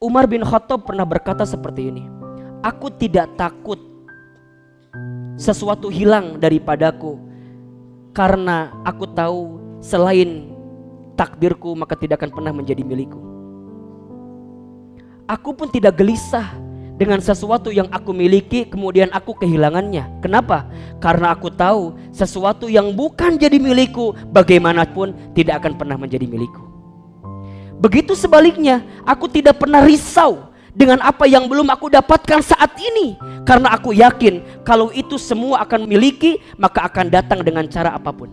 Umar bin Khattab pernah berkata seperti ini. Aku tidak takut sesuatu hilang daripadaku karena aku tahu selain takdirku maka tidak akan pernah menjadi milikku. Aku pun tidak gelisah dengan sesuatu yang aku miliki kemudian aku kehilangannya. Kenapa? Karena aku tahu sesuatu yang bukan jadi milikku bagaimanapun tidak akan pernah menjadi milikku. Begitu sebaliknya, aku tidak pernah risau dengan apa yang belum aku dapatkan saat ini. Karena aku yakin kalau itu semua akan miliki, maka akan datang dengan cara apa pun.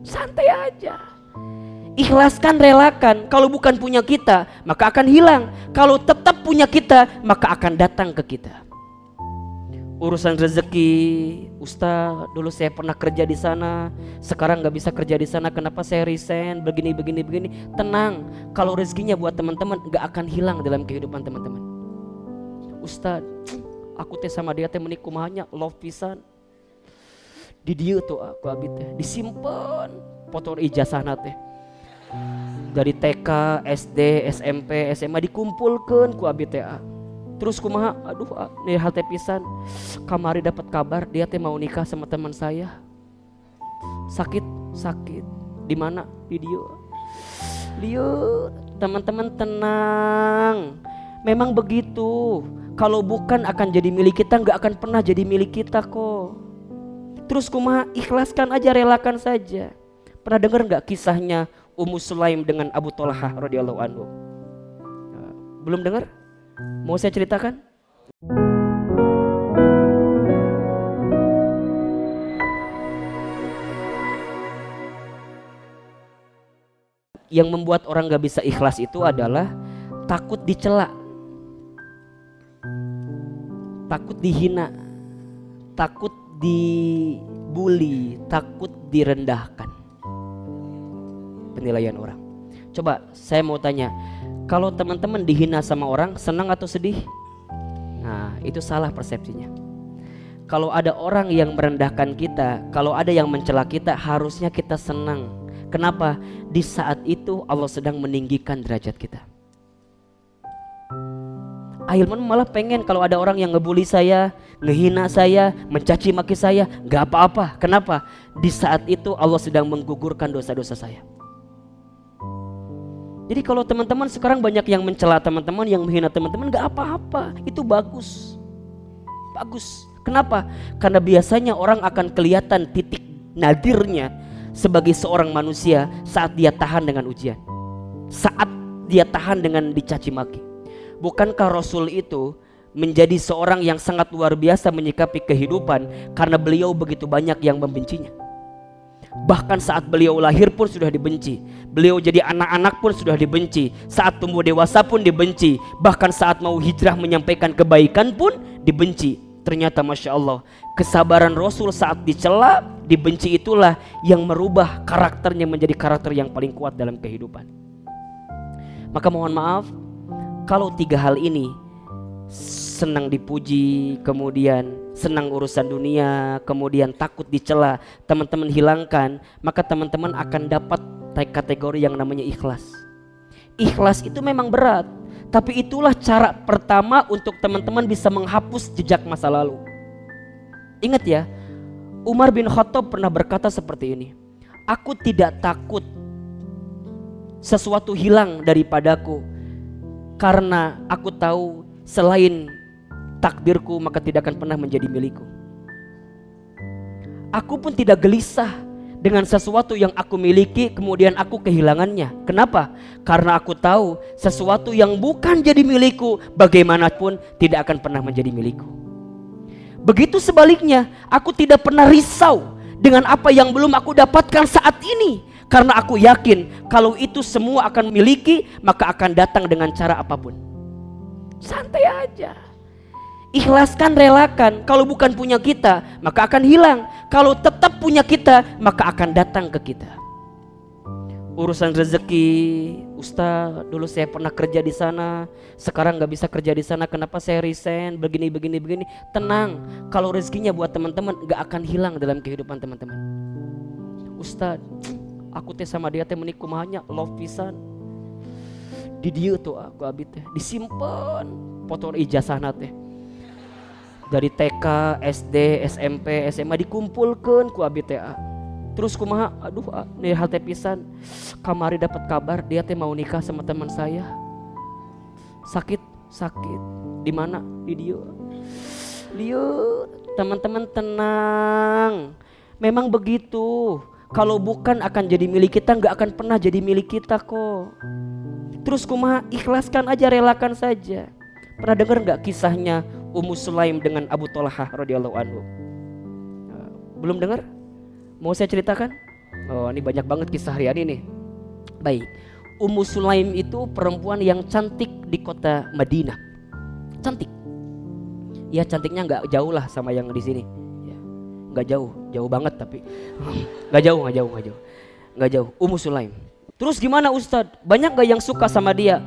Santai aja. Ikhlaskan, relakan. Kalau bukan punya kita, maka akan hilang. Kalau tetap punya kita, maka akan datang ke kita urusan rezeki Ustaz dulu saya pernah kerja di sana sekarang nggak bisa kerja di sana kenapa saya resign begini begini begini. Tenang kalau rezekinya buat teman-teman nggak akan hilang dalam kehidupan teman-teman. Ustaz aku teh sama dia teh meniku mahanya love pisan. Di dia tuh aku abit teh disimpan foto ijazah teh. Dari TK, SD, SMP, SMA dikumpulkan ku abit teh Terus kumaha, aduh ah, nih hal tepisan. Kamari dapat kabar dia teh mau nikah sama teman saya. Sakit, sakit. Di mana? Video. Liu, teman-teman tenang. Memang begitu. Kalau bukan akan jadi milik kita, nggak akan pernah jadi milik kita kok. Terus kumaha ikhlaskan aja, relakan saja. Pernah dengar nggak kisahnya Ummu Sulaim dengan Abu Talha radhiyallahu anhu? Belum dengar? Mau saya ceritakan? Yang membuat orang gak bisa ikhlas itu adalah takut dicela, takut dihina, takut dibully, takut direndahkan. Penilaian orang. Coba saya mau tanya, kalau teman-teman dihina sama orang, senang atau sedih? Nah, itu salah persepsinya. Kalau ada orang yang merendahkan kita, kalau ada yang mencela kita, harusnya kita senang. Kenapa? Di saat itu Allah sedang meninggikan derajat kita. Ahilman malah pengen kalau ada orang yang ngebully saya, ngehina saya, mencaci maki saya, gak apa-apa. Kenapa? Di saat itu Allah sedang menggugurkan dosa-dosa saya. Jadi kalau teman-teman sekarang banyak yang mencela teman-teman, yang menghina teman-teman, gak apa-apa. Itu bagus. Bagus. Kenapa? Karena biasanya orang akan kelihatan titik nadirnya sebagai seorang manusia saat dia tahan dengan ujian. Saat dia tahan dengan dicaci maki. Bukankah Rasul itu menjadi seorang yang sangat luar biasa menyikapi kehidupan karena beliau begitu banyak yang membencinya? Bahkan saat beliau lahir pun sudah dibenci. Beliau jadi anak-anak pun sudah dibenci. Saat tumbuh dewasa pun dibenci. Bahkan saat mau hijrah menyampaikan kebaikan pun dibenci. Ternyata Masya Allah kesabaran Rasul saat dicela, dibenci itulah yang merubah karakternya menjadi karakter yang paling kuat dalam kehidupan. Maka mohon maaf kalau tiga hal ini senang dipuji, kemudian senang urusan dunia, kemudian takut dicela, teman-teman hilangkan, maka teman-teman akan dapat kategori yang namanya ikhlas. Ikhlas itu memang berat, tapi itulah cara pertama untuk teman-teman bisa menghapus jejak masa lalu. Ingat ya, Umar bin Khattab pernah berkata seperti ini. Aku tidak takut sesuatu hilang daripadaku karena aku tahu selain takdirku maka tidak akan pernah menjadi milikku. Aku pun tidak gelisah dengan sesuatu yang aku miliki kemudian aku kehilangannya. Kenapa? Karena aku tahu sesuatu yang bukan jadi milikku bagaimanapun tidak akan pernah menjadi milikku. Begitu sebaliknya, aku tidak pernah risau dengan apa yang belum aku dapatkan saat ini. Karena aku yakin kalau itu semua akan miliki maka akan datang dengan cara apa pun. Santai aja. Ikhlaskan, relakan. Kalau bukan punya kita, maka akan hilang. Kalau tetap punya kita, maka akan datang ke kita. Urusan rezeki, Ustaz, dulu saya pernah kerja di sana, sekarang nggak bisa kerja di sana. Kenapa saya resign? Begini, begini, begini. Tenang, kalau rezekinya buat teman-teman nggak akan hilang dalam kehidupan teman-teman. Ustaz, aku teh sama dia teh meniku mahanya love pisan. di dia tuh aku abi teh disimpan foto ijazah teh dari TK, SD, SMP, SMA dikumpulkan ku abi teh terus kumaha? Aduh nih hal teh pisan. Kamari dapat kabar dia teh mau nikah sama teman saya. Sakit sakit. Di mana? Di dia dia teman-teman tenang. Memang begitu. Kalau bukan akan jadi milik kita nggak akan pernah jadi milik kita kok. Terus kumaha? Ikhlaskan aja relakan saja. Pernah dengar nggak kisahnya Ummu Sulaim dengan Abu Talha radhiyallahu anhu belum dengar Mau saya ceritakan? Oh ini banyak banget kisah harian ini. Baik, Ummu Sulaim itu perempuan yang cantik di kota Madinah. Cantik. Ya cantiknya nggak jauh lah sama yang di sini. Ya, nggak jauh, jauh banget tapi nggak jauh, nggak jauh, nggak jauh, nggak jauh. Ummu Sulaim. Terus gimana Ustadz? Banyak gak yang suka sama dia?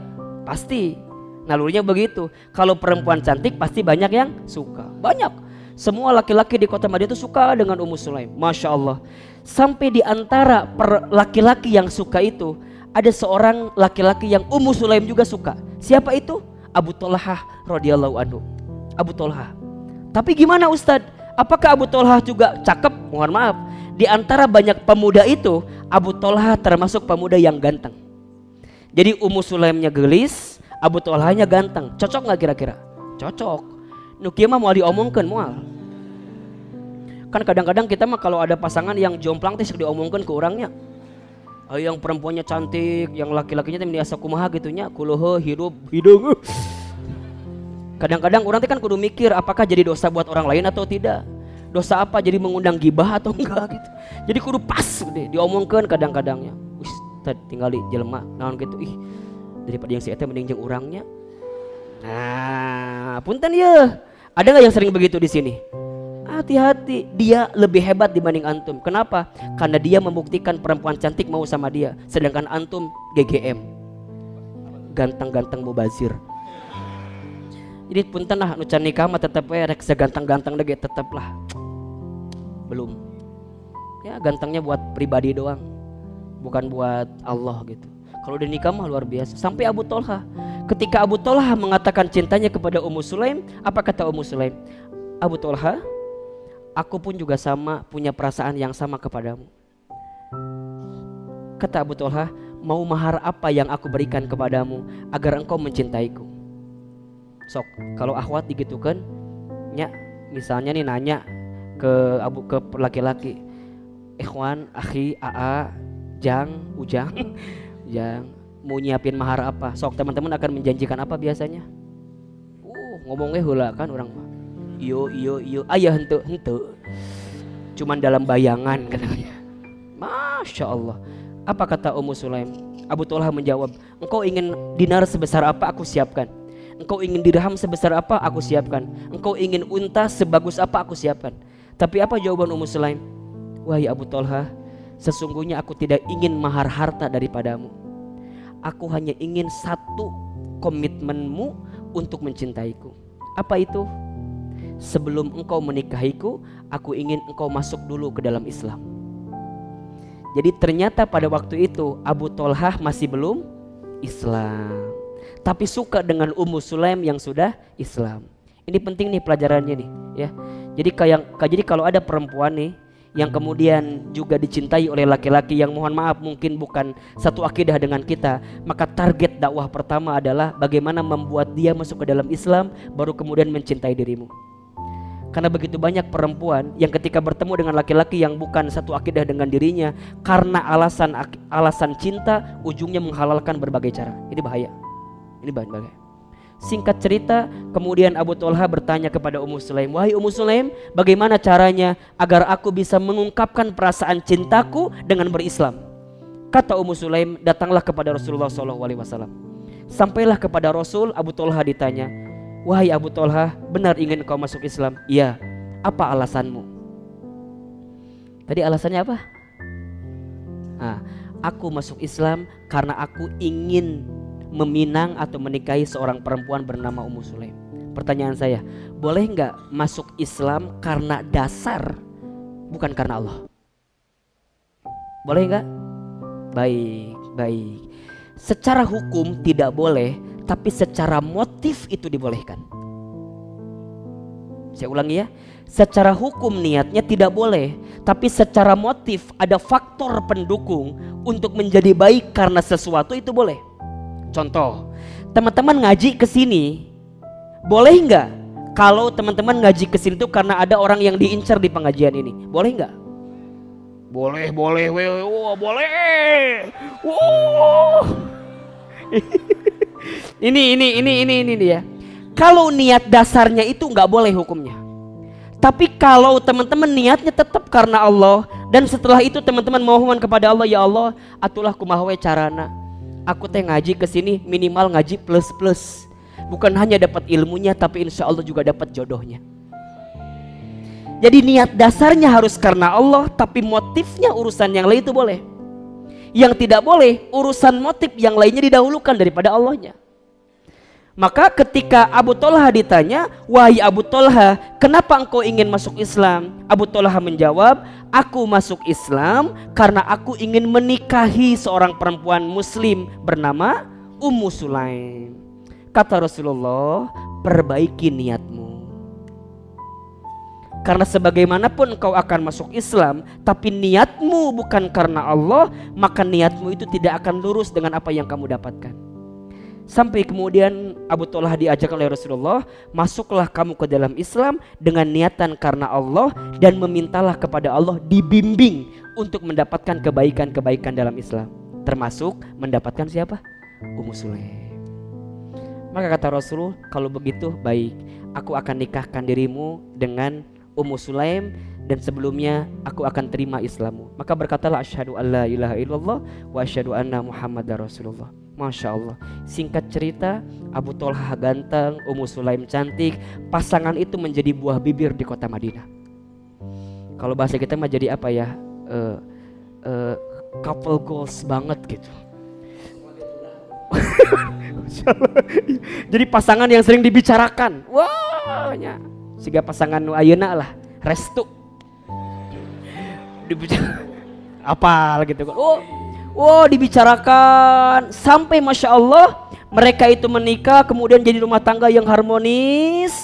Pasti. Nalurinya begitu. Kalau perempuan cantik pasti banyak yang suka. Banyak. Semua laki-laki di kota Madinah itu suka dengan Ummu Sulaim. Masya Allah. Sampai di antara laki-laki yang suka itu, ada seorang laki-laki yang Ummu Sulaim juga suka. Siapa itu? Abu Tolhah radhiyallahu anhu. Abu Tolhah. Tapi gimana Ustadz? Apakah Abu Tolhah juga cakep? Mohon maaf. Di antara banyak pemuda itu, Abu Tolhah termasuk pemuda yang ganteng. Jadi Ummu Sulaimnya gelis, Abu Tolhahnya ganteng. Cocok nggak kira-kira? Cocok. Nukia mah mau diomongkan mual. Kan kadang-kadang kita mah kalau ada pasangan yang jomplang teh diomongkan ke orangnya. Yang perempuannya cantik, yang laki-lakinya teh biasa kumaha gitunya, kuloho hidup hidung. Kadang-kadang orang teh kan kudu mikir apakah jadi dosa buat orang lain atau tidak. Dosa apa jadi mengundang gibah atau enggak gitu. Jadi kudu pas deh diomongkan kadang-kadangnya. Wis tinggal di jelema naon gitu ih daripada yang si mending jeung urangnya. Nah, punten ya. Ada nggak yang sering begitu di sini? Hati-hati, dia lebih hebat dibanding antum. Kenapa? Karena dia membuktikan perempuan cantik mau sama dia, sedangkan antum GGM. Ganteng-ganteng mubazir. Jadi punten lah nu nikah mah tetep we rek seganteng-ganteng dege tetep lah. Belum. Ya gantengnya buat pribadi doang. Bukan buat Allah gitu. Kalau udah nikah mah luar biasa. Sampai Abu Tolha Ketika Abu Talha mengatakan cintanya kepada Ummu Sulaim, apa kata Ummu Sulaim? Abu Talha, aku pun juga sama punya perasaan yang sama kepadamu. Kata Abu Talha, mau mahar apa yang aku berikan kepadamu agar engkau mencintaiku? Sok, kalau akhwat digitukan, ya misalnya nih nanya ke abu ke laki-laki, ikhwan, akhi, aa, jang, ujang, jang, mau nyiapin mahar apa? Sok teman-teman akan menjanjikan apa biasanya? Uh ngomongnya hula kan orang mah. Iyo iyo iyo. Ayah hente hente cuman dalam bayangan katanya. Masya Allah. Apa kata Ummu Sulaim? Abu Talha menjawab engkau ingin dinar sebesar apa aku siapkan? Engkau ingin dirham sebesar apa aku siapkan? Engkau ingin unta sebagus apa aku siapkan? Tapi apa jawaban Ummu Sulaim? Wahai Abu Talha sesungguhnya aku tidak ingin mahar harta daripadamu Aku hanya ingin satu komitmenmu untuk mencintaiku. Apa itu? Sebelum engkau menikahiku, aku ingin engkau masuk dulu ke dalam Islam. Jadi ternyata pada waktu itu Abu Tolhah masih belum Islam. Tapi suka dengan Ummu Sulaim yang sudah Islam. Ini penting nih pelajarannya nih ya. Jadi kayak jadi kalau ada perempuan nih yang kemudian juga dicintai oleh laki-laki yang mohon maaf mungkin bukan satu akidah dengan kita. Maka target dakwah pertama adalah bagaimana membuat dia masuk ke dalam Islam baru kemudian mencintai dirimu. Karena begitu banyak perempuan yang ketika bertemu dengan laki-laki yang bukan satu akidah dengan dirinya karena alasan alasan cinta ujungnya menghalalkan berbagai cara. Ini bahaya. Ini bahaya Singkat cerita, kemudian Abu Talha bertanya kepada Ummu Sulaim, "Wahai Ummu Sulaim, bagaimana caranya agar aku bisa mengungkapkan perasaan cintaku dengan berislam?" Kata Ummu Sulaim, "Datanglah kepada Rasulullah SAW. Sampailah kepada Rasul, Abu Talha ditanya, "Wahai Abu Talha, benar ingin kau masuk Islam?" "Iya." "Apa alasanmu?" Tadi alasannya apa? Nah, aku masuk Islam karena aku ingin meminang atau menikahi seorang perempuan bernama Ummu Sulaim. Pertanyaan saya, boleh nggak masuk Islam karena dasar, bukan karena Allah? Boleh nggak? Baik, baik. secara hukum tidak boleh, tapi secara motif itu dibolehkan. Saya ulangi ya, secara hukum niatnya tidak boleh, tapi secara motif ada faktor pendukung untuk menjadi baik karena sesuatu itu boleh. Contoh, teman-teman ngaji ke sini, boleh nggak? Kalau teman-teman ngaji ke sini tuh karena ada orang yang diincar di pengajian ini, boleh nggak? Boleh, boleh, wow, boleh. Wow. ini, ini, ini, ini, ini dia. Kalau niat dasarnya itu nggak boleh hukumnya. Tapi kalau teman-teman niatnya tetap karena Allah dan setelah itu teman-teman mohon kepada Allah ya Allah, atulah kumahawe carana. Aku teh ngaji ke sini minimal ngaji plus plus. Bukan hanya dapat ilmunya tapi insya Allah juga dapat jodohnya. Jadi niat dasarnya harus karena Allah, tapi motifnya urusan yang lain itu boleh. Yang tidak boleh, urusan motif yang lainnya didahulukan daripada Allahnya. Maka ketika Abu Tolha ditanya, wahai Abu Tolha, kenapa engkau ingin masuk Islam? Abu Tolha menjawab, aku masuk Islam karena aku ingin menikahi seorang perempuan muslim bernama Ummu Sulaim. Kata Rasulullah, perbaiki niatmu. Karena sebagaimanapun engkau akan masuk Islam, tapi niatmu bukan karena Allah, maka niatmu itu tidak akan lurus dengan apa yang kamu dapatkan. Sampai kemudian Abu Talha diajak oleh Rasulullah, masuklah kamu ke dalam Islam dengan niatan karena Allah dan memintalah kepada Allah dibimbing untuk mendapatkan kebaikan-kebaikan dalam Islam. Termasuk mendapatkan siapa? Ummu Sulaim. Maka kata Rasul, kalau begitu baik, aku akan nikahkan dirimu dengan Ummu Sulaim dan sebelumnya aku akan terima Islammu. Maka berkatalah asyhadu alla ilaha illallah wa asyhadu anna muhammadar rasulullah. Masya Allah Singkat cerita Abu Tolha ganteng Ummu Sulaim cantik Pasangan itu menjadi buah bibir di kota Madinah. Kalau bahasa kita mah jadi apa ya? Uh, uh, Couple goals banget gitu. Jadi pasangan yang sering dibicarakan. Wah ya sehingga pasangan nu ayeuna lah restu. Dibicara apa gitu oh oh dibicarakan sampai masya Allah mereka itu menikah kemudian jadi rumah tangga yang harmonis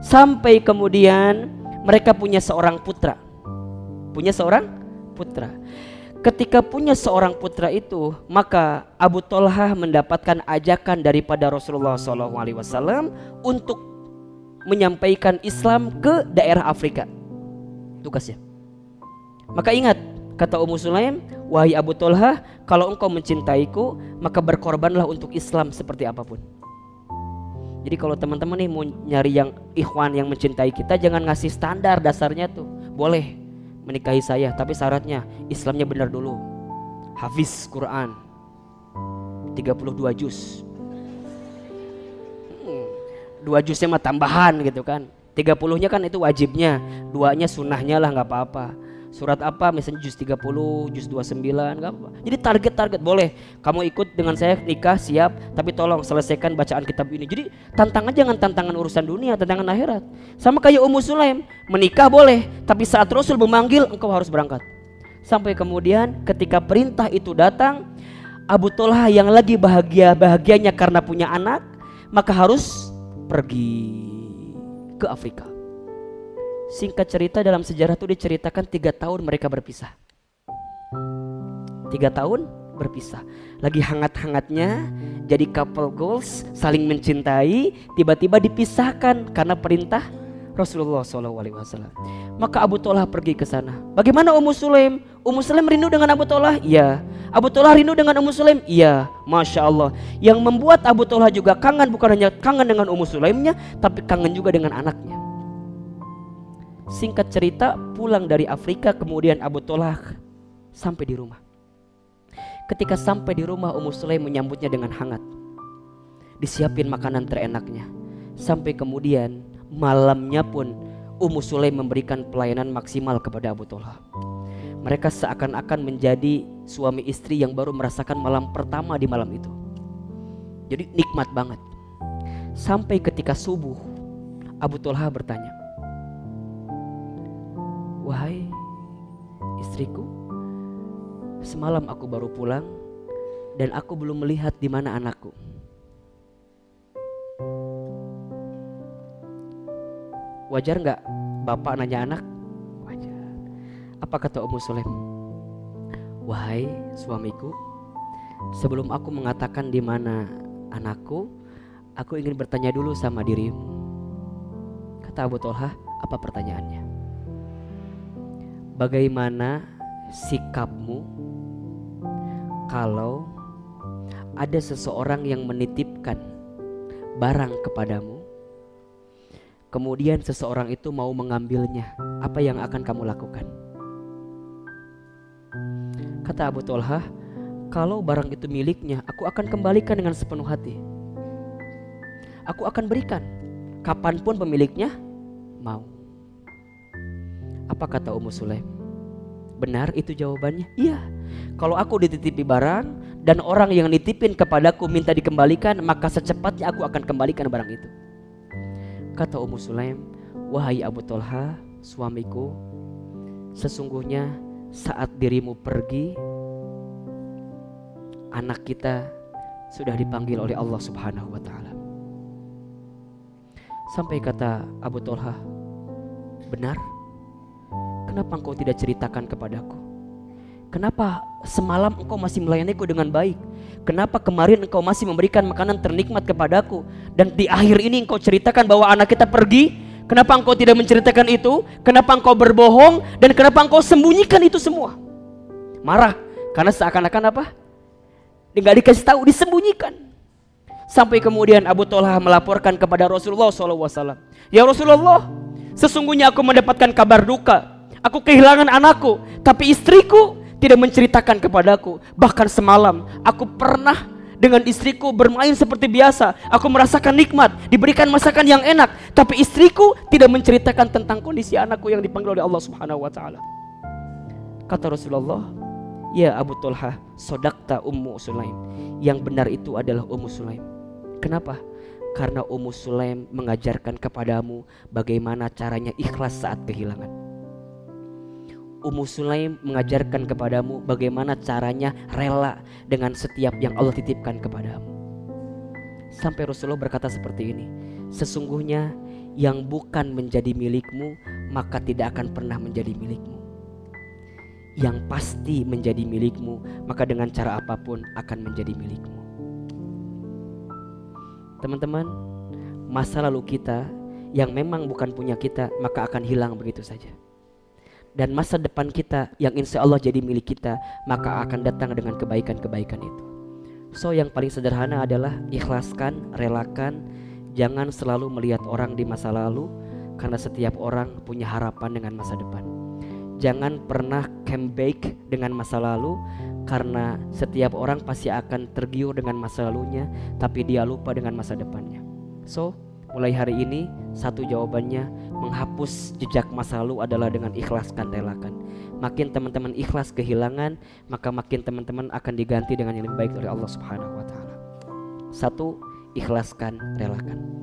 sampai kemudian mereka punya seorang putra punya seorang putra Ketika punya seorang putra itu, maka Abu Tolha mendapatkan ajakan daripada Rasulullah SAW untuk menyampaikan Islam ke daerah Afrika. Tugasnya. Maka ingat, kata Ummu Sulaim, wahai Abu Tolha, kalau engkau mencintaiku, maka berkorbanlah untuk Islam seperti apa pun. Jadi kalau teman-teman nih mau nyari yang ikhwan yang mencintai kita, jangan ngasih standar dasarnya tuh. Boleh menikahi saya, tapi syaratnya Islamnya benar dulu. Hafiz Quran 32 juz dua jusnya mah tambahan gitu kan 30 nya kan itu wajibnya duanya sunnahnya lah nggak apa-apa surat apa? Misalnya juz 30 juz 29 nggak apa, jadi target-target boleh. Kamu ikut dengan saya nikah siap. Tapi tolong selesaikan bacaan kitab ini. Jadi tantangan jangan tantangan urusan dunia tantangan akhirat. Sama kayak Ummu Sulaim menikah boleh. Tapi saat Rasul memanggil engkau harus berangkat. Sampai kemudian ketika perintah itu datang Abu Tolha yang lagi bahagia bahagianya karena punya anak maka harus pergi ke Afrika. Singkat cerita dalam sejarah itu diceritakan tiga tahun mereka berpisah. Tiga tahun berpisah. Lagi hangat-hangatnya jadi couple goals, saling mencintai, tiba-tiba dipisahkan karena perintah Rasulullah SAW. Maka Abu Tolah pergi ke sana. Bagaimana Ummu Sulaim? Ummu Sulaim rindu dengan Abu Tolah? Iya. Abu Tolah rindu dengan Ummu Sulaim? Iya. Masya Allah. Yang membuat Abu Tolah juga kangen bukan hanya kangen dengan Ummu Sulaimnya, tapi kangen juga dengan anaknya. Singkat cerita, pulang dari Afrika kemudian Abu Tolah sampai di rumah. Ketika sampai di rumah Ummu Sulaim menyambutnya dengan hangat. Disiapin makanan terenaknya. Sampai kemudian malamnya pun Ummu Sulaim memberikan pelayanan maksimal kepada Abu Talha. Mereka seakan-akan menjadi suami istri yang baru merasakan malam pertama di malam itu. Jadi nikmat banget. Sampai ketika subuh, Abu Talha bertanya, Wahai istriku, semalam aku baru pulang dan aku belum melihat di mana anakku. Wajar nggak bapak nanya anak? Wajar. Apa kata Ummu Sulaim? Wahai suamiku, sebelum aku mengatakan di mana anakku, aku ingin bertanya dulu sama dirimu. Kata Abu Tolha, apa pertanyaannya? Bagaimana sikapmu kalau ada seseorang yang menitipkan barang kepadamu kemudian seseorang itu mau mengambilnya, apa yang akan kamu lakukan? Kata Abu Tolha, kalau barang itu miliknya, aku akan kembalikan dengan sepenuh hati. Aku akan berikan, kapan pun pemiliknya mau. Apa kata Ummu Sulaim? Benar itu jawabannya? Iya. Kalau aku dititipi barang dan orang yang nitipin kepadaku minta dikembalikan, maka secepatnya aku akan kembalikan barang itu. Kata Ummu Sulaim, "Wahai Abu Tolha, suamiku, sesungguhnya saat dirimu pergi, anak kita sudah dipanggil oleh Allah Subhanahu wa taala." Sampai kata Abu Tolha, "Benar? Kenapa engkau tidak ceritakan kepadaku? Kenapa semalam engkau masih melayaniku dengan baik? Kenapa kemarin engkau masih memberikan makanan ternikmat kepadaku dan di akhir ini engkau ceritakan bahwa anak kita pergi? Kenapa engkau tidak menceritakan itu? Kenapa engkau berbohong dan kenapa engkau sembunyikan itu semua? Marah karena seakan-akan apa? Enggak dikasih tahu, disembunyikan. Sampai kemudian Abu Talha melaporkan kepada Rasulullah SAW. Ya Rasulullah, sesungguhnya aku mendapatkan kabar duka. Aku kehilangan anakku, tapi istriku tidak menceritakan kepadaku. Bahkan semalam aku pernah dengan istriku bermain seperti biasa. Aku merasakan nikmat, diberikan masakan yang enak, tapi istriku tidak menceritakan tentang kondisi anakku yang dipanggil oleh Allah Subhanahu wa taala. Kata Rasulullah, "Ya Abu Tulha, sodakta Ummu Sulaim." Yang benar itu adalah Ummu Sulaim. Kenapa? Karena Ummu Sulaim mengajarkan kepadamu bagaimana caranya ikhlas saat kehilangan. Ummu Sulaim mengajarkan kepadamu bagaimana caranya rela dengan setiap yang Allah titipkan kepadamu. Sampai Rasulullah berkata seperti ini, sesungguhnya yang bukan menjadi milikmu maka tidak akan pernah menjadi milikmu. Yang pasti menjadi milikmu maka dengan cara apa pun akan menjadi milikmu. Teman-teman, masa lalu kita yang memang bukan punya kita maka akan hilang begitu saja dan masa depan kita yang insya Allah jadi milik kita maka akan datang dengan kebaikan-kebaikan itu. So yang paling sederhana adalah ikhlaskan relakan. Jangan selalu melihat orang di masa lalu karena setiap orang punya harapan dengan masa depan. Jangan pernah back dengan masa lalu karena setiap orang pasti akan tergiur dengan masa lalunya tapi dia lupa dengan masa depannya. So mulai hari ini satu jawabannya menghapus jejak masa lalu adalah dengan ikhlaskan relakan. Makin teman-teman ikhlas kehilangan, maka makin teman-teman akan diganti dengan yang lebih baik oleh Allah Subhanahu wa taala. Satu, ikhlaskan relakan.